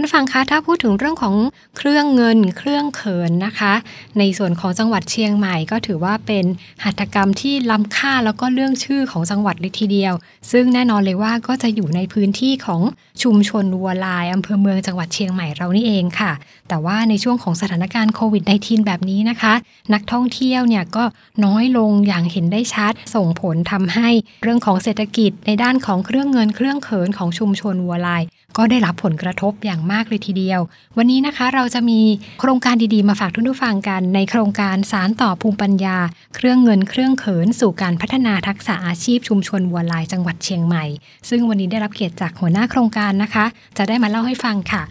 านฟังคะถ้าพูดถึงเรื่องของเครื่องเงินเครื่องเขินนะคะ ในส่วนของจังหวัดเชียงใหม่ก็ถือว่าเป็นหัตถกรรมที่ล้ำค่าแล้วก็เรื่องชื่อของจังหวัดเลยทีเดียว ซึ่งแน่นอนเลยว่าก็จะอยู่ในพื้นที่ของชุมชนวัวลายอำเภอเมืองจังหวัดเชียงใหม่เรานี่เองค่ะ แต่ว่าในช่วงของสถานการณ์โควิด -19 แบบนี้นะคะ นักท่องเที่ยวเนี่ยก็น้อยลงอย่างเห็นได้ชัด ส่งผลทำให้เรื่องของเศรษฐกิจในด้านของเครื่องเงินเครื่องเขินของชุมชนวัวลาย ก็ได้รับผลกระทบอย่างมากเลยทีเดียว วันนี้นะคะเราจะมีโครงการดีๆ มาฝากทุกผู้ฟังกัน ในโครงการสารต่อภูมิปัญญา เครื่องเงินเครื่องเขินสู่การพัฒนาทักษะอาชีพชุมชนวัวลายจังหวัดเชียงใหม่ ซึ่งวันนี้ได้รับเกียรติจากหัวหน้าโครงการนะคะ จะได้มาเล่าให้ฟังค่ะ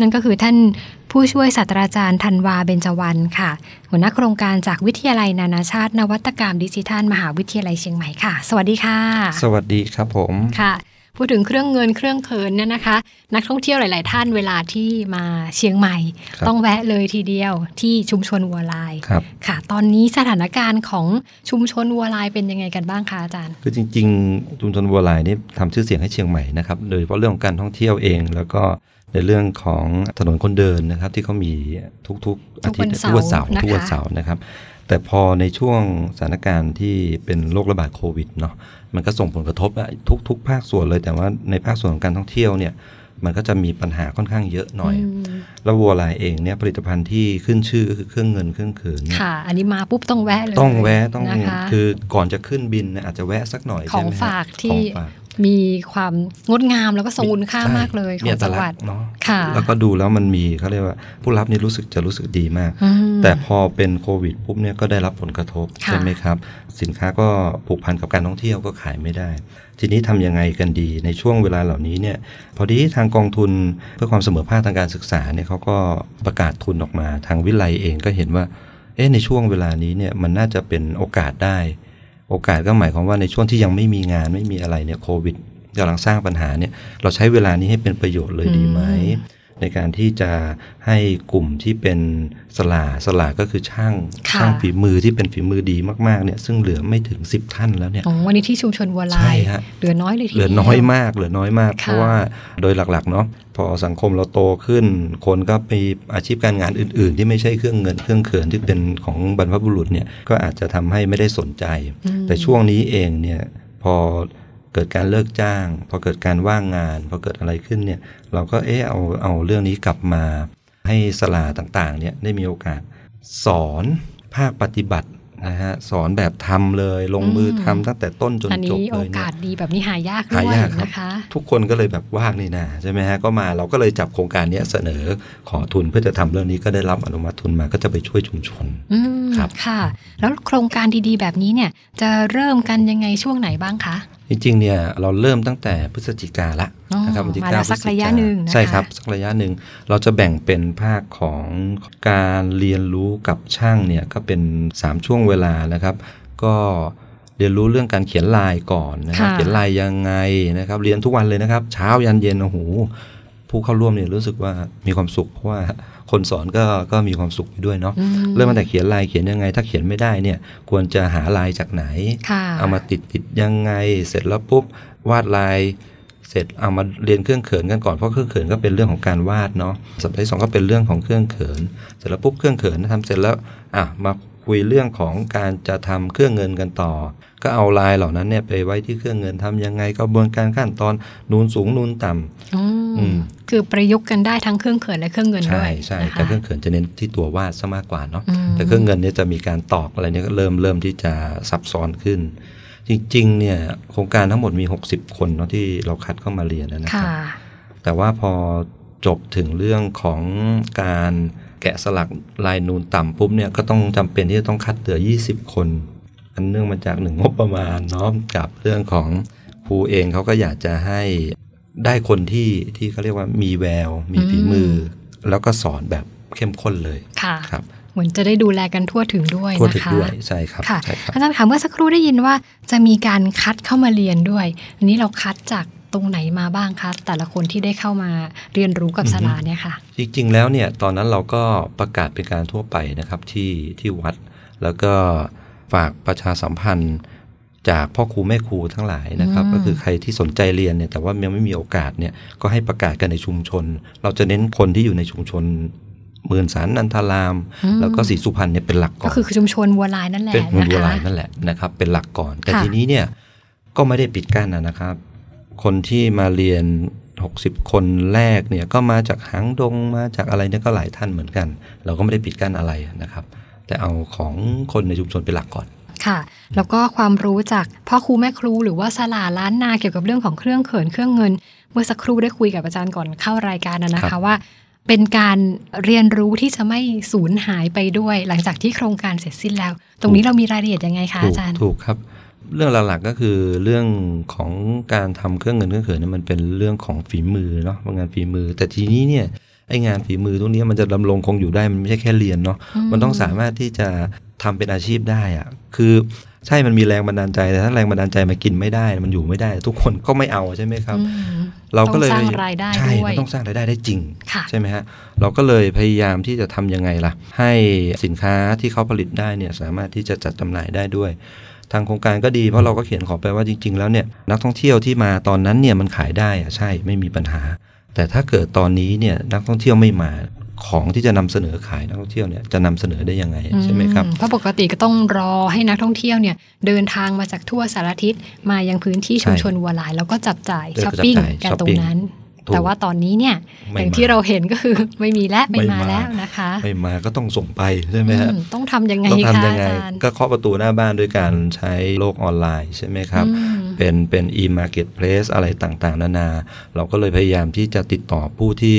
นั่นก็คือท่านผู้ช่วยศาสตราจารย์ธันวาเบญจวรรณค่ะ หัวหน้าโครงการจากวิทยาลัยนานาชาติ นวัตกรรมดิจิทัล มหาวิทยาลัยเชียงใหม่ค่ะ สวัสดีค่ะ สวัสดีครับผมค่ะ พูดถึงเครื่องเงินเครื่องเขินเนี่ยนะคะ นักท่องเที่ยวหลาย ๆ ท่านเวลาที่มาเชียงใหม่ครับต้องแวะเลยทีเดียวที่ชุมชนวัวลายครับค่ะ ตอนนี้สถานการณ์ของชุมชนวัวลายเป็นยังไงกันบ้างคะอาจารย์ คือจริง ๆ ชุมชนบัวลายนี่ทำชื่อเสียงให้เชียงใหม่นะครับโดยเฉพาะเรื่องของการท่องเที่ยวเอง แล้วก็ในเรื่องของถนนคนเดินนะครับที่เขามีทุกๆอาทิตย์ทุกวันเสาร์ทุกวันเสาร์นะคะทุกวันเสาร์นะครับ แต่พอในช่วงสถานการณ์ที่เป็นโรคระบาดโควิดเนาะมันก็ส่งผลกระทบอะทุกๆภาคส่วนเลยแต่ว่าในภาคส่วนของการท่องเที่ยวเนี่ยมันก็จะมีปัญหาค่อนข้างเยอะหน่อยมแล้ววัวลายเองเนี่ยผลิตภัณฑ์ที่ขึ้นชื่อก็คือเครื่องเงินเครื่องเขินเนี่ยค่ะ อันนี้มาปุ๊บต้องแวะเลย ต้องแวะต้องนะคะคือก่อนจะขึ้นบินเนยอาจจะแวะสักหน่อยของใช่ไหมฮะฝากขที่องฝาก มีความงดงามแล้วก็ทรงคุณค่ามากเลยขมีองอัตจังลัหกวัดษณ์เนาะค่ะ แล้วก็ดูแล้วมันมีเขาเรียกว่าผู้รับนี่รู้สึกจะรู้สึกดีมากอืมแต่พอเป็นโควิดปุ๊บเนี่ยก็ได้รับผลกระทบค่ะใช่ไหมครับ สินค้าก็ผูกพันกับการท่องเที่ยวก็ขายไม่ได้ ทีนี้ทำยังไงกันดีในช่วงเวลาเหล่านี้เนี่ยพอดีทางกองทุนเพื่อความเสมอภาคทางการศึกษาเนี่ยเขาก็ประกาศทุนออกมา ทางวิไลเองก็เห็นว่าเอ๊ะในช่วงเวลานี้เนี่ยมันน่าจะเป็นโอกาสได้ โอกาสก็หมายความว่าในช่วงที่ยังไม่มีงานไม่มีอะไรเนี่ยโควิดกำลังสร้างปัญหาเนี่ยเราใช้เวลานี้ให้เป็นประโยชน์เลยดีไหม ในการที่จะให้กลุ่มที่เป็นสลาสลาก็คือช่างค่ะช่างฝีมือที่เป็นฝีมือดีมากๆเนี่ยซึ่งเหลือไม่ถึง 10 ท่านแล้วเนี่ยอ๋อวันนี้ที่ชุมชนวัวลาใช่ยฮะเหลือน้อยเลยทีเหลือดีวน้อยมากเหลือน้อยมากค่ะเพราะว่าโดยหลักๆเนาะพอสังคมเราโตขึ้น คนก็มีอาชีพการงานอื่น ๆ ที่ไม่ใช่เครื่องเงินเครื่องเขินที่เป็นของบรรพบุรุษเนี่ยก็อาจจะทำให้ไม่ได้สนใจอืมแต่ช่วงนี้เองเนี่ยพอ เกิดการเลิกจ้าง พอเกิดการว่างงาน พอเกิดอะไรขึ้นเนี่ย เราก็เออเอาเอาเรื่องนี้กลับมา ให้สลาต่างๆเนี่ยได้มีโอกาสสอนภาคปฏิบัตินะฮะสอนแบบทำเลยลงมือทำตั้งแต่ต้นจนอันจบนี้เลโอยเนี่กายสดีแบบนี้หายากด้หาวยยากครับนะคะ ทุกคนก็เลยแบบว่างนี่นะใช่ไหมฮะก็มาเราก็เลยจับโครงการเนี้ยเสนอขอทุนเพื่อจะทำเรื่องนี้ก็ได้รับอนุมัติทุนมาก็จะไปช่วยชุมชนอืมครับค่ะ แล้วโครงการดีๆแบบนี้เนี่ยจะเริ่มกันยังไงช่วงไหนบ้างคะจริงๆเนี่ยเราเริ่มตั้งแต่พฤศจิกาละอ๋อนะครับวันที่มาแล้ว9สักระยะหนึ่งนะคะใช่ครับสักระยะหนึ่งเราจะแบ่งเป็นภาคของการเรียนรู้กับช่างเนี่ยก็เป็น 3 ช่วงเวลานะครับ ก็เรียนรู้เรื่องการเขียนลายก่อนนะครับค่ะเขียนลายยังไงนะครับ เรียนทุกวันเลยนะครับ เช้ายันเย็นโอ้โหผู้เข้าร่วมเนี่ยรู้สึกว่ามีความสุขเพราะว่า คนสอนก็ก็มีความสุขไปด้วยเนาะอืมเริ่มตั้งแต่เขียนลายเขียนยังไง ถ้าเขียนไม่ได้เนี่ยควรจะหาลายจากไหนค่ะเอามาติดติดยังไง เสร็จแล้วปุ๊บวาดลายเสร็จเอามาเรียนเครื่องเขินกันก่อนเพราะเครื่องเขินก็เป็นเรื่องของการวาดเนาะสัปดาห์ที่สองก็เป็นเรื่องของเครื่องเขิน เสร็จแล้วปุ๊บเครื่องเขินทำเสร็จแล้วอะมา คุยเรื่องของการจะทำเครื่องเงินกันต่อ ก็เอาลายเหล่านั้นเนี่ยไปไว้ที่เครื่องเงินทำยังไงกระบวนการขั้นตอนนูนสูงนูนต่ำอืมอืมคือประยุกต์กันได้ทั้งเครื่องเขินและเครื่องเงินด้ใช่วยใช่นะคะแต่เครื่องเขินจะเน้นที่ตัววาดซะมากกว่าเนาะอืมแต่เครื่องเงินเนี่ยจะมีการตอกอะไรเนี่ยก็เริ่มเริ่มที่จะซับซ้อนขึ้น จริงๆเนี่ยโครงการทั้งหมดมี 60 คนเนาะที่เราคัดเข้ามาเรียนนะคค่ะรับแต่ว่าพอจบถึงเรื่องของการ แกะสลักลายนูนต่ำปุ๊บเนี่ยก็ต้องจำเป็นที่จะต้องคัดเหลือ 20 คน อันเนื่องมาจากหนึ่งงบประมาณเนาะกับเรื่องของครูเองเขาก็อยากจะให้ได้คนที่ที่เขาเรียกว่ามีแวว มีฝีมืออแล้วก็สอนแบบเข้มข้นเลยค่ะครับเหมือนจะได้ดูแลกันทั่วถึงด้วยทั่วนะถึงคะด้วยใช่ครับค่ะใช่ครับอาจารย์คะเมื่อสักครู่ได้ยินว่าจะมีการคัดเข้ามาเรียนด้วย อันนี้เราคัดจากต รงไหนมาบ้างคะ แต่ละคนที่ได้เข้ามาเรียนรู้กับอือฮึสลาเนี่ยค่ะ จริง ๆ แล้วเนี่ยตอนนั้นเราก็ประกาศเป็นการทั่วไปนะครับที่ที่วัด แล้วก็ฝากประชาสัมพันธ์จากพ่อครูแม่ครูทั้งหลายนะครับอืมก็คือใครที่สนใจเรียนเนี่ยแต่ว่ายังไม่มีโอกาสเนี่ยก็ให้ประกาศกันในชุมชน เราจะเน้นคนที่อยู่ในชุมชนหมื่นสารนันทารามอืมแล้วก็ศรีสุพรรณเนี่ยเป็นหลักก่ก็อนคือชุมชนวัวลายนั่นแหละเป็นคนนะโบคะราณนั่นแหละนะครับ เป็นหลักก่อน แต่ค่ะทีนี้เนี่ยก็ไม่ได้ปิดกั้นนะนะครับ คนที่มาเรียน 60 คนแรกเนี่ยก็มาจากหางดงมาจากอะไรเนี่ยก็หลายท่านเหมือนกัน เราก็ไม่ได้ปิดกั้นอะไรนะครับ แต่เอาของคนในชุมชนเป็นหลักก่อนค่ะ แล้วก็ความรู้จากพ่อครูแม่ครูหรือว่าสลาล้านนาเกี่ยวกับเรื่องของเครื่องเขินเครื่องเงิน เมื่อสักครู่ได้คุยกับอาจารย์ก่อนเข้ารายการนะนะครัคะบว่าเป็นการเรียนรู้ที่จะไม่สูญหายไปด้วย หลังจากที่โครงการเสร็จสิ้นแล้ว ตรงนี้เรามีรายละเอียดยังไงคะถูกอาจารย์ ถูกครับ เรื่องหลักๆก็คือเรื่องของการทำเครื่องเงินเครื่องเขินเนี่ยมันเป็นเรื่องของฝีมือเนาะงานฝีมือ แต่ทีนี้เนี่ยไอ้งานฝีมือตรงนี้มันจะดำรงคงอยู่ได้มันไม่ใช่แค่เรียนเนาะอืมมันต้องสามารถที่จะทำเป็นอาชีพได้อะคือใช่มันมีแรงบันดาลใจแต่ถ้าแรงบันดาลใจมากินไม่ได้ มันอยู่ไม่ได้ ทุกคนก็ไม่เอาใช่ไหมครับอืมเราก็เลยต้องสร้างรายได้ใช่ด้วยมันต้องสร้างรายได้ได้จริงค่ะใช่ไหมฮะเราก็เลยพยายามที่จะทำยังไงล่ะ ให้สินค้าที่เขาผลิตได้เนี่ยสามารถที่จะจัดจำหน่ายได้ด้วย ทางโครงการก็ดีเพราะเราก็เขียนขอไปว่าจริง ๆ แล้วเนี่ยนักท่องเที่ยวที่มาตอนนั้นเนี่ยมันขายได้อะใช่ไม่มีปัญหา แต่ถ้าเกิดตอนนี้เนี่ยนักท่องเที่ยวไม่มาของที่จะนำเสนอขายนักท่องเที่ยวเนี่ยจะนำเสนอได้ยังไงใช่ไหมครับอืเพราะปกติก็ต้องรอให้นักท่องเที่ยวเนี่ยเดินทางมาจากทั่วสารทิศมายังพื้นที่ชุมชนวัวลาย แล้วก็จับจ่ายเดินช้อปจับปิ้งจ่ายกันช้อปตรปิ้งงนั้นถูก แต่ว่าตอนนี้เนี่ยไม่อย่างมาที่เราเห็นก็คือไม่มีแล้วไม่ไม่มามาแล้วนะคะ ไม่มาก็ต้องส่งไปใช่ไหมฮะอืมต้องทำยังไงต้องคะทำยังไงอาจารย์ก็เคาะประตูหน้าบ้านด้วยการใช้โลกออนไลน์ใช่ไหมครับอืมเป็นเป็น e-marketplace อะไรต่างๆ นานา เราก็เลยพยายามที่จะติดต่อผู้ที่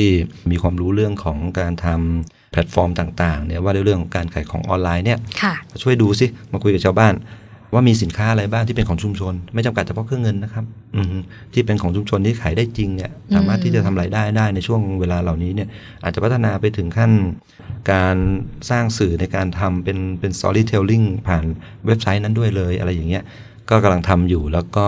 มีความรู้เรื่องของการทำแพลตฟอร์มต่างๆเนี่ยว่าในเรื่องของการขายของออนไลน์เนี่ยค่ะช่วยดูสิมาคุยกับชาวบ้าน ว่ามีสินค้าอะไรบ้างที่เป็นของชุมชน ไม่จำกัดเฉพาะเครื่องเงินนะครับ อือฮึที่เป็นของชุมชนที่ขายได้จริงเนี่ยสามารถที่จะทำรายได้ได้ในช่วงเวลาเหล่านี้เนี่ยอาจจะพัฒนาไปถึงขั้น การสร้างสื่อในการทำเป็นเป็น storytelling ผ่านเว็บไซต์นั้นด้วยเลยอะไรอย่างเงี้ยก็กำลังทำอยู่แล้วก็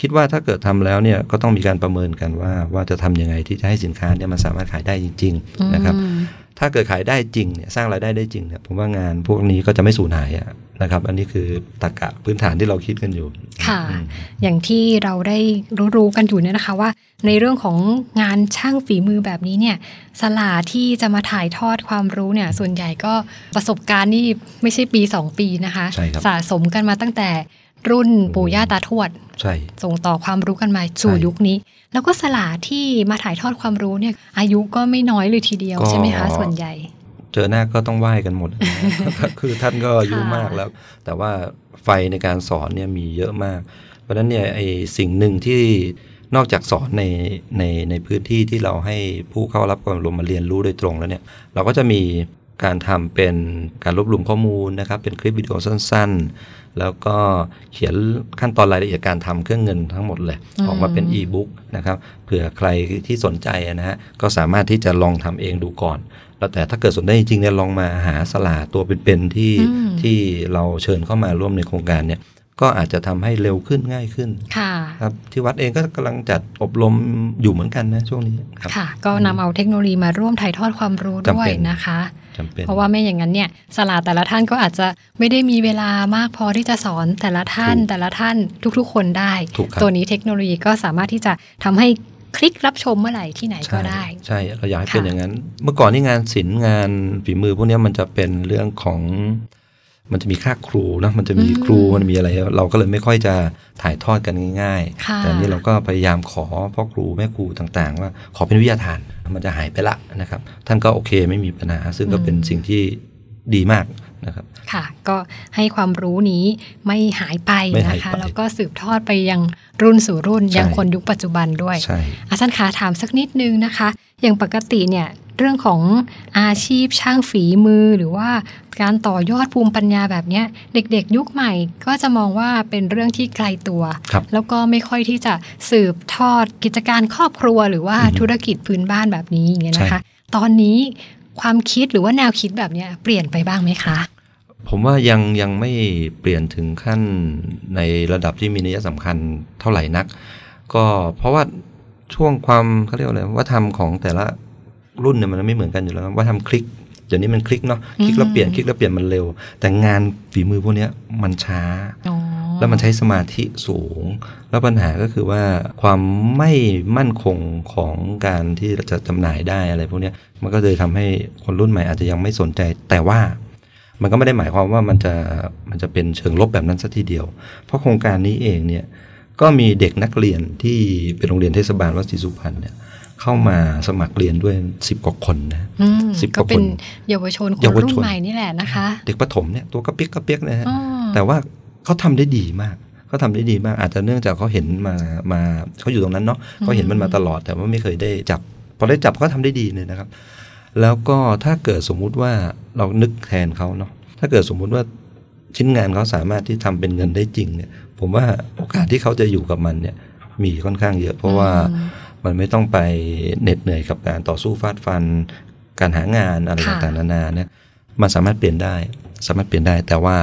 คิดว่าถ้าเกิดทำแล้วเนี่ยก็ต้องมีการประเมินกันว่าว่าจะทำยังไงที่จะให้สินค้าเนี่ยมันสามารถขายได้จริง ๆ นะครับอืม ถ้าเกิดขายได้จริงเนี่ยสร้างรายได้ได้จริงเนี่ยผมว่างานพวกนี้ก็จะไม่สูญหายอะนะครับ อันนี้คือตรรกะพื้นฐานที่เราคิดกันอยู่ ค่ะอืมอย่างที่เราได้รู้ๆกันอยู่เนี่ยนะคะว่า ในเรื่องของงานช่างฝีมือแบบนี้เนี่ยสลาที่จะมาถ่ายทอดความรู้เนี่ยส่วนใหญ่ก็ประสบการณ์นี่ไม่ใช่ปี 2 ปีนะคะใช่ครับสะสมกันมาตั้งแต่ รุ่นปู่ย่าตาทวดใช่ส่งต่อความรู้กันมาสู่ใช่ยุคนี้ แล้วก็สลาที่มาถ่ายทอดความรู้เนี่ย อายุก็ไม่น้อยเลยทีเดียวก็ใช่ไหมคะส่วนใหญ่ เจอหน้าก็ต้องไหว้กันหมด คือท่านก็อายุค่ะมากแล้ว แต่ว่าไฟในการสอนเนี่ยมีเยอะมาก เพราะฉะนั้นเนี่ยไอสิ่งหนึ่งที่นอกจากสอนในในในพื้นที่ที่เราให้ผู้เข้ารับการอบรมมาเรียนรู้โดยตรงแล้วเนี่ย เราก็จะมี การทำเป็นการรวบรวมข้อมูลนะครับ เป็นคลิปวิดีโอสั้น ๆ แล้วก็เขียนขั้นตอนรายละเอียดการทำเครื่องเงินทั้งหมดเลยอืมออกมาเป็นอีบุ๊กนะครับเผื่อใครที่สนใจนะฮะก็สามารถที่จะลองทำเองดูก่อนแล้วแต่ถ้าเกิดสนใจจริงๆเนี่ยลองมาหาสลาตัวเป็นๆที่อืมที่เราเชิญเข้ามาร่วมในโครงการเนี่ย ก็อาจจะทำให้เร็วขึ้นง่ายขึ้นค่ะครับที่วัดเองก็กำลังจัดอบรมอยู่เหมือนกันนะช่วงนี้ครับค่ะ ก็นำเอาเทคโนโลยีมาร่วมถ่ายทอดความรู้จำด้วยเป็นนะคะจำเป็นเพราะว่าไม่อย่างนั้นเนี่ยสลาแต่ละท่านก็อาจจะไม่ได้มีเวลามากพอที่จะสอนแต่ละท่านถูกแต่ละท่านทุกๆ คนได้ถูกครับตัวนี้เทคโนโลยีก็สามารถที่จะทำให้คลิกรับชมเมื่อไหร่ที่ไหนก็ได้ ใช่ใช่เราอยากให้เป็นค่ะอย่างนั้น เมื่อก่อนนี่งานศิลป์งานฝีมือพวกเนี้ยมันจะเป็นเรื่องของ มันจะมีค่าครูนะมันจะมีอืมครูมันมีอะไร เราก็เลยไม่ค่อยจะถ่ายทอดกันง่ายค่ะๆแต่อันนี่เราก็พยายามขอพ่อครูแม่ครูต่างๆ ว่าขอเป็นวิทยาทานมันจะหายไปละนะครับ ท่านก็โอเคไม่มีปัญหา ซึ่งก็เป็นสิ่งที่ดีมากนะครับค่ะ ก็ให้ความรู้นี้ไม่หายไปไม่หายนะคะไปแล้วก็สืบทอดไปยังรุ่นสู่รุ่นใช่ยังคนยุคปัจจุบันด้วยใช่อาจารย์คะถามสักนิดนึงนะคะ อย่างปกติเนี่ย เรื่องของอาชีพช่างฝีมือหรือว่าการต่อยอดภูมิปัญญาแบบเนี้ยเด็กๆ ยุคใหม่ก็จะมองว่าเป็นเรื่องที่ไกลตัวครับแล้วก็ไม่ค่อยที่จะสืบทอดกิจการครอบครัว หรือว่าอือฮึธุรกิจพื้นบ้านแบบนี้อย่างเงี้ยนะคะใช่ตอนนี้ความคิดหรือว่าแนวคิดแบบเนี้ยเปลี่ยนไปบ้างไหมคะ ผมว่ายังยังไม่เปลี่ยนถึงขั้นในระดับที่มีนัยสำคัญเท่าไหร่นัก ก็เพราะว่าช่วงความเขาเรียกว่าอะไรว่าทำของแต่ละ รุ่นเนี่ยมันไม่เหมือนกันอยู่แล้วว่าทำคลิกเดี๋ยวนี้มันคลิกเนาะคลิกแล้วเปลี่ยนคลิกแล้วเปลี่ยนมันเร็ว แต่งานฝีมือพวกเนี้ยมันช้าอ๋อแล้วมันใช้สมาธิสูง แล้วปัญหาก็คือว่าความไม่มั่นคงของการที่จะจำหน่ายได้อะไรพวกเนี้ยมันก็เลยทำให้คนรุ่นใหม่อาจจะยังไม่สนใจแต่ว่ามันก็ไม่ได้หมายความว่ามันจะมันจะเป็นเชิงลบแบบนั้นสัทีเดียว เพราะโครงการนี้เองเนี่ยก็มีเด็กนักเรียนที่เป็นโรงเรียนเทศบาลวัดศรีสุพรรณเนี่ย เข้ามาสมัครเรียนด้วยสิบกว่าคนนะอืมสิบกก็ว่าเป็คนนเยาวชนคนเยาวรุ่นชนใหม่นี่แหละนะคะ เด็กประถมเนี่ยตัวกระเปียกกระเปียกนะฮะอ๋อแต่ว่าเขาทำได้ดีมากเขาทำได้ดีมากอาจจะเนื่องจากเขาเห็นมามาเขาอยู่ตรงนั้นเนาะเขาเห็นมันมาตลอดแต่ว่าไม่เคยได้จับพอได้จับเขาทำได้ดีเลยนะครับ แล้วก็ถ้าเกิดสมมุติว่าเรานึกแทนเขาเนาะถ้าเกิดสมมุติว่าชิ้นงานเขาสามารถที่ทำเป็นเงินได้จริงเนี่ย ผมว่าโอกาสที่เขาจะอยู่กับมันเนี่ยมีค่อนข้างเยอะ เพราะว่าอื มมันไม่ต้องไปเหน็ดเหนื่อยกับการต่อสู้ฟาดฟัน การหางานอะไรค่ะต่างๆนานาเนี่ยมันสามารถเปลี่ยนได้ สามารถเปลี่ยนได้ แต่ว่า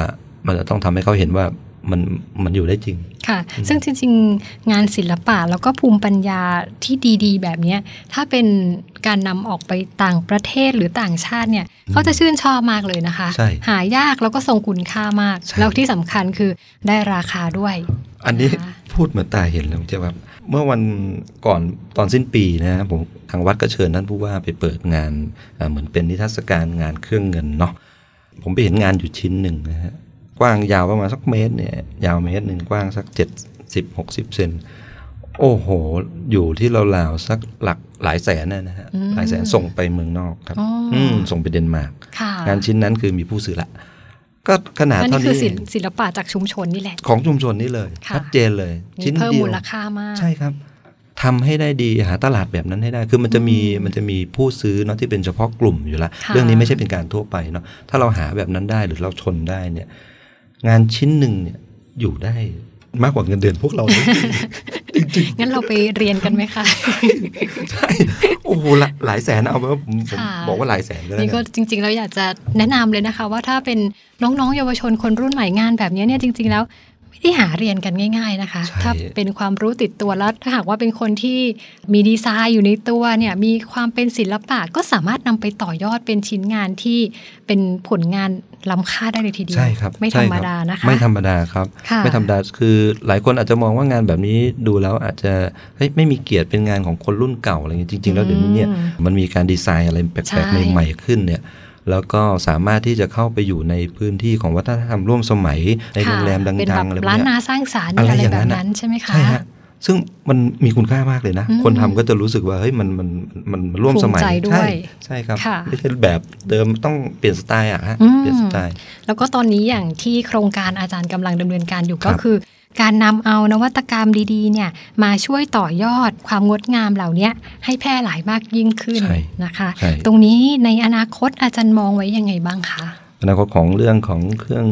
มันจะต้องทำให้เขาเห็นว่ามันมันอยู่ได้จริง ค่ะ ซึ่งจริงๆ งานศิลปะแล้วก็ภูมิปัญญาที่ดีๆ แบบเนี้ยถ้าเป็นการนำออกไปต่างประเทศหรือต่างชาติเนี่ยเขาจะชื่นชอบมากเลยนะคะใช่หายากแล้วก็ทรงคุณค่ามากใช่แล้วที่สำคัญคือได้ราคาด้วย อันนี้นะคะพูดเหมือนตาเห็นเลยเจ้าครับ เมื่อวันก่อนตอนสิ้นปีนะฮะผมทางวัดก็เชิญท่านผู้ว่าไปเปิดงานอ่าเหมือนเป็นนิทรรศการงานเครื่องเงินเนาะผมไปเห็นงานอยู่ชิ้นหนึ่งนะฮะกว้างยาวประมาณสักเมตรเนี่ยยาวเมตรหนึ่งกว้างสักเจ็ดสิบหกสิบเซนโอ้โห อยู่ที่ราวๆสักหลักหลายแสนนะนะฮะอืมหลายแสนส่งไปเมืองนอกครับอ๋ออือืมส่งไปเดนมาร์กค่ะงานชิ้นนั้นคือมีผู้ซื้อละ ก็ขนาดอันเท่านี้คือนี้ศิลศิลปะจากชุมชนนี่แหละ ของชุมชนนี่เลยค่ะชัดเจนเลยมีชิ้นเพิ่มเดียมูวลค่ามาก ใช่ครับทำให้ได้ดีหาตลาดแบบนั้นให้ได้ คือมันจะมีมันจะมีผู้ซื้อเนาะที่เป็นเฉพาะกลุ่มอยู่แล้วค่ะเรื่องนี้ไม่ใช่เป็นการทั่วไปเนาะถ้าเราหาแบบนั้นได้หรือเราชนได้เนี่ย งานชิ้นหนึ่งเนี่ยอยู่ได้มากกว่าเงินเดือนพวกเรา เลยงั้นเราไปเรียนกันไหมคะใช่โอ้โหหลายหลายแสนเอาไปว่าผมผมค่ะบอกว่าหลายแสนก็ได้นี่ก็จริง ๆ แล้วอยากจะแนะนำเลยนะคะ ว่าถ้าเป็นน้องๆเยาวชนคนรุ่นใหม่งานแบบนี้เนี่ยจริง ๆ แล้ว ไม่ได้หาเรียนกันง่าย ๆนะคะใช่ถ้าเป็นความรู้ติดตัวแล้วถ้าหากว่าเป็นคนที่มีดีไซน์อยู่ในตัวเนี่ยมีความเป็นศิลปะก็สามารถนำไปต่อยอดเป็นชิ้นงานที่เป็นผลงานล้ำค่าได้เลยทีเดียวใช่ครับไม่ธใช่รครบมดานะคะไม่ธรรมดาครับค่ะไม่ธรรมดาคือหลายคนอาจจะมองว่างานแบบนี้ดูแล้วอาจจะเฮ้ยไม่มีเกียรติเป็นงานของคนรุ่นเก่าอะไรเงี้ยจริง ๆ แล้วเดี๋ยวนี้เนี่ยอืมมันมีการดีไซน์อะไรแปใช่ลกๆใหม่ๆขึ้นเนี่ย แล้วก็สามารถที่จะเข้าไปอยู่ในพื้นที่ของวัฒนธรรมร่วมสมัยในโรงแรมดัเป็นแบงบๆอะไรพวกร้านเนี้ยนาสร้างสรรค์อะไรอะไรอย่างแบนั้บนน่ะนั้นใช่ไหมคะใช่ฮะ ซึ่งมันมีคุณค่ามากเลยนะอืมคนทำก็จะรู้สึกว่าเฮ้ยมันมันมันมันร่วมสมัยภูมิใจด้วยใช่ใช่ครับค่ะไม่ใช่แบบเดิมต้องเปลี่ยนสไตล์อะฮะอืมเปลี่ยนสไตล์ แล้วก็ตอนนี้อย่างที่โครงการอาจารย์กำลังดำเนินการอยู่ครัก็บคือ การนำเอานวัตกรรมดีๆ เนี่ยมาช่วยต่อยอดความงดงามเหล่านี้ให้แพร่หลายมากยิ่งขึ้นใช่นะคะใช่ตรงนี้ในอนาคตอาจารย์มองไว้ยังไงบ้างคะ อนาคตของเรื่องของเครื่อง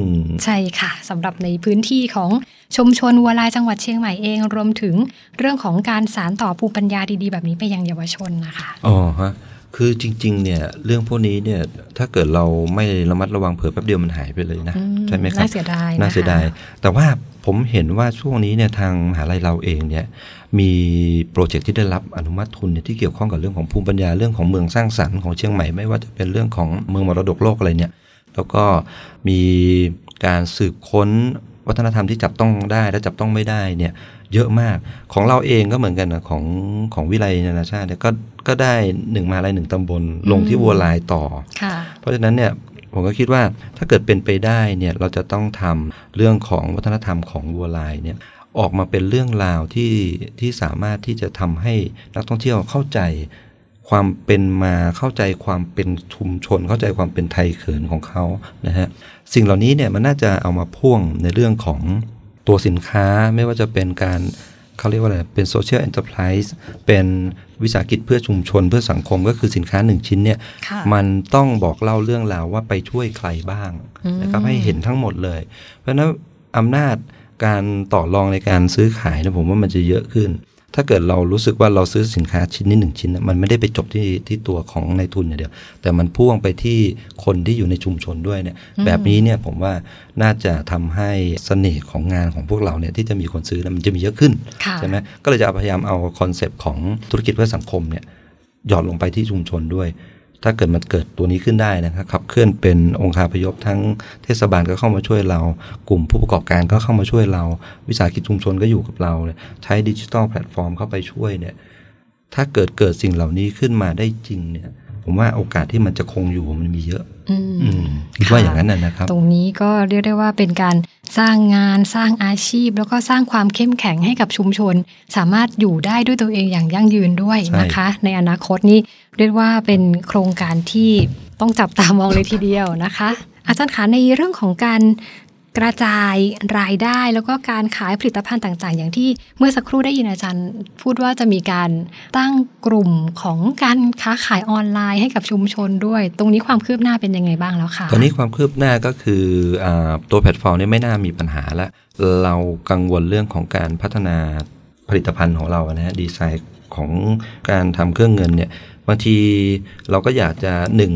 ใช่ค่ะสำหรับในพื้นที่ของชุมชนวัวลายจังหวัดเชียงใหม่เองรวมถึงเรื่องของการสารต่อภูมิปัญญาดีๆ แบบนี้ไปยังเยาวชนนะคะอ๋อฮะคือจริงๆเนี่ยเรื่องพวกนี้เนี่ยถ้าเกิดเราไม่ระมัดระวังเผื่อแป๊บเดียวมันหายไปเลยนะอืมใช่ไหมครับน่าเสียดายนะคะน่าเสียดายแต่ว่าผมเห็นว่าช่วงนี้เนี่ยทางมหาลัยเราเองเนี่ยมีโปรเจกต์ที่ได้รับอนุมัติทุนเนี่ยที่เกี่ยวข้องกับเรื่องของภูมิปัญญาเรื่องของเมืองสร้างสรรค์ของเชียงใหม่ไม่ว่าจะเป็นเรื่องของเมืองมรดกโลกอะไรเนี่ย แล้วก็มีการสืบค้นวัฒนธรรมที่จับต้องได้และจับต้องไม่ได้เนี่ยเยอะมากของเราเองก็เหมือนกันนะของของวิไลนานาชาติเนี่ยก็ก็ได้หนึ่งมหาลัยหนึ่งตำบลลงที่วัวลายต่อค่ะเพราะฉะนั้นเนี่ยผมก็คิดว่าถ้าเกิดเป็นไปได้เนี่ยเราจะต้องทำเรื่องของวัฒนธรรมของวัวลายเนี่ยออกมาเป็นเรื่องราวที่ที่สามารถที่จะทำให้นักท่องเที่ยวเข้าใจ ความเป็นมาเข้าใจความเป็นชุมชน เข้าใจความเป็นไทยเขินของเขานะฮะสิ่งเหล่านี้เนี่ยมันน่าจะเอามาพ่วงในเรื่องของตัวสินค้าไม่ว่าจะเป็นการเขาเรียกว่าอะไร เป็นโซเชียล n อน e r p r i s e เป็นวิสาหกิจเพื่อชุมชนเพื่อสังคมก็คือสินค้าหนึ่งชิ้นเนี่ยค่ะมันต้องบอกเล่าเรื่องราวว่าไปช่วยใครบ้างอืมนะครับให้เห็นทั้งหมดเลย เพราะฉะนั้นอำนาจการต่อรองในการซื้อขายเนะผมว่ามันจะเยอะขึ้น ถ้าเกิดเรารู้สึกว่าเราซื้อสินค้าชิ้นนี้หนึ่งชิ้นนะมันไม่ได้ไปจบที่ที่ตัวของในายทุนอย่างเดียว แต่มันพ่วงไปที่คนที่อยู่ในชุมชนด้วยเนี่ย แบบนี้เนี่ยผมว่าน่าจะทำให้เสน่ห์ของงานของพวกเราเนี่ยที่จะมีคนซื้อนะมันจะมีเยอะขึ้นค่ะใช่ไหมก็เลยจะพยายามเอาคอนเซปต์ของธุรกิจเพื่อสังคมเนี่ยหยอดลงไปที่ชุมชนด้วย ถ้าเกิดมันเกิดตัวนี้ขึ้นได้นะครับขับเคลื่อนเป็นองค์คาพยพทั้งเทศบาลก็เข้ามาช่วยเรา กลุ่มผู้ประกอบการก็เข้ามาช่วยเรา วิสาหกิจชุมชนก็อยู่กับเราใช้ดิจิทัลแพลตฟอร์มเข้าไปช่วยเนี่ยถ้าเกิดเกิดสิ่งเหล่านี้ขึ้นมาได้จริงเนี่ยผมว่าโอกาสที่มันจะคงอยู่มันมีเยอะคิดว่าอย่างนั้นนะครับ ตรงนี้ก็เรียกได้ว่าเป็นการ สร้างงานสร้างอาชีพ แล้วก็สร้างความเข้มแข็งให้กับชุมชน สามารถอยู่ได้ด้วยตัวเองอย่างยั่งยืนด้วยนะคะ ในอนาคตนี้เรียกว่าเป็นโครงการที่ต้องจับตามองเลยทีเดียวนะคะ อาจารย์คะในเรื่องของการ กระจายรายได้ แล้วก็การขายผลิตภัณฑ์ต่างๆ อย่างที่เมื่อสักครู่ได้ยินอาจารย์ พูดว่าจะมีการตั้งกลุ่มของการค้าขายออนไลน์ให้กับชุมชนด้วย ตรงนี้ความคืบหน้าเป็นยังไงบ้างแล้วคะตอนนี้ความคืบหน้าก็คืออตัวแพลตฟอร์มนี้ไม่น่ามีปัญหาแล้วเรากังวลเรื่องของการพัฒนาผลิตภัณฑ์ของเรานะฮะดีไซน์ของการทำเครื่องเงินเนี่ยบางทีเราก็อยากจะหนึ่ง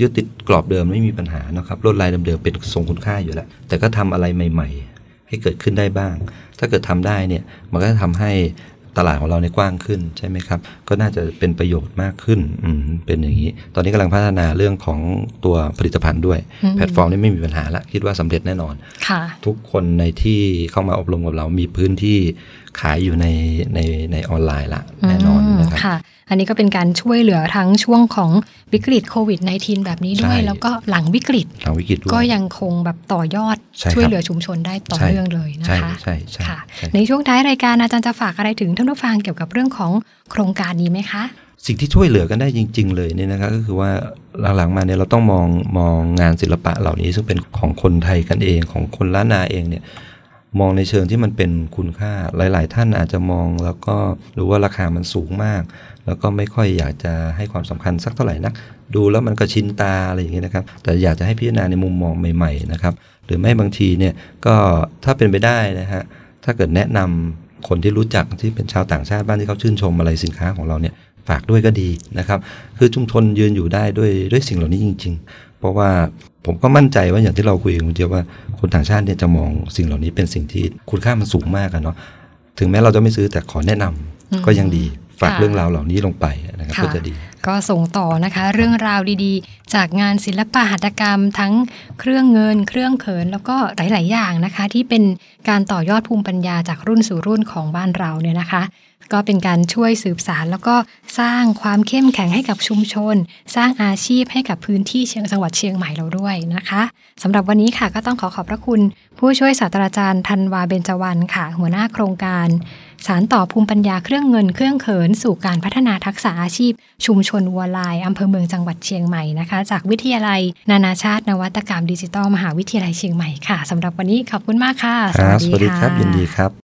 ยึดติดกรอบเดิมไม่มีปัญหานะครับลวดลายเดิมๆเป็นทรงคุณค่าอยู่แล้ว แต่ก็ทำอะไรใหม่ ๆ ให้เกิดขึ้นได้บ้าง ถ้าเกิดทำได้เนี่ยมันก็จะทำให้ตลาดของเราในกว้างขึ้นใช่ไหมครับ ก็น่าจะเป็นประโยชน์มากขึ้นอืมเป็นอย่างนี้ ตอนนี้กำลังพัฒนาเรื่องของตัวผลิตภัณฑ์ด้วย แพลตฟอร์มนี้ไม่มีปัญหาละคิดว่าสำเร็จแน่นอน ทุกคนในที่เข้ามาอบรมกับเรามีพื้นที่ ขายอยู่ในในในออนไลน์ละแน่นอนนะครับอันนี้ก็เป็นการช่วยเหลือทั้งช่วงของวิกฤตโควิด -19 แบบนี้ด้วย แล้วก็หลังวิกฤตหลังวิกฤตก็ยังคงแบบต่อยอดช่วยเหลือชุมชนได้ต่อเนื่องเลยนะคะใช่ใช่ค่ะในช่วงท้ายรายการอาจารย์จะฝากอะไรถึงท่านผู้ฟังเกี่ยวกับเรื่องของโครงการนี้ไหมคะสิ่งที่ช่วยเหลือกันได้จริง ๆ เลยเนี่ยนะครับก็คือว่าหลังๆมาเนี่ยเราต้องมองมองงานศิลปะเหล่านี้ซึ่งเป็นของคนไทยกันเองของคนล้านนาเองเนี่ย มองในเชิงที่มันเป็นคุณค่า หลาย ๆ ท่านอาจจะมองแล้วก็รู้ว่าราคามันสูงมาก แล้วก็ไม่ค่อยอยากจะให้ความสำคัญสักเท่าไหร่นัก ดูแล้วมันก็ชินตาอะไรอย่างเงี้ยนะครับ แต่อยากจะให้พิจารณาในมุมมองใหม่ ๆ นะครับ หรือไม่บางทีเนี่ยก็ถ้าเป็นไปได้นะฮะ ถ้าเกิดแนะนำคนที่รู้จักที่เป็นชาวต่างชาติบ้านที่เขาชื่นชมอะไรสินค้าของเราเนี่ยฝากด้วยก็ดีนะครับ คือชุมชนยืนอยู่ได้ด้วยด้วยสิ่งเหล่านี้จริง ๆ เพราะว่าผมก็มั่นใจว่าอย่างที่เราคุยกันเจียว่า คนต่างชาติเนี่ยจะมองสิ่งเหล่านี้เป็นสิ่งที่คุณค่ามันสูงมากกันเนาะถึงแม้เราจะไม่ซื้อแต่ขอแนะนำก็ยังดีฝากเรื่องราวเหล่านี้ลงไปนะครับก็จะดี ก็ส่งต่อนะคะเรื่องราวดีๆ จากงานศิลปะหัตถกรรม ทั้งเครื่องเงิน เครื่องเขินแล้วก็หลาย ๆ อย่างนะคะ ที่เป็นการต่อยอดภูมิปัญญาจากรุ่นสู่รุ่นของบ้านเราเนี่ยนะคะ ก็เป็นการช่วยสืบสารแล้วก็สร้างความเข้มแข็งให้กับชุมชน สร้างอาชีพให้กับพื้นที่เชียงจังหวัดเชียงใหม่เราด้วยนะคะสำหรับวันนี้ค่ะก็ต้องขอขอบพระคุณ ผู้ช่วยศาสตราจารย์ธันวาเบญจวรรณค่ะ หัวหน้าโครงการ สารต่อภูมิปัญญาเครื่องเงินเครื่องเขิน สู่การพัฒนาทักษะอาชีพ ชุมชนวัวลายอำเภอเมืองจังหวัดเชียงใหม่นะคะ จากวิทยาลัย นานาชาตินวัตกรรมดิจิทัลมหาวิทยาลัยเชียงใหม่ค่ะสำหรับวันนี้ขอบคุณมากค่ะสวัสดีครับยินดีครับ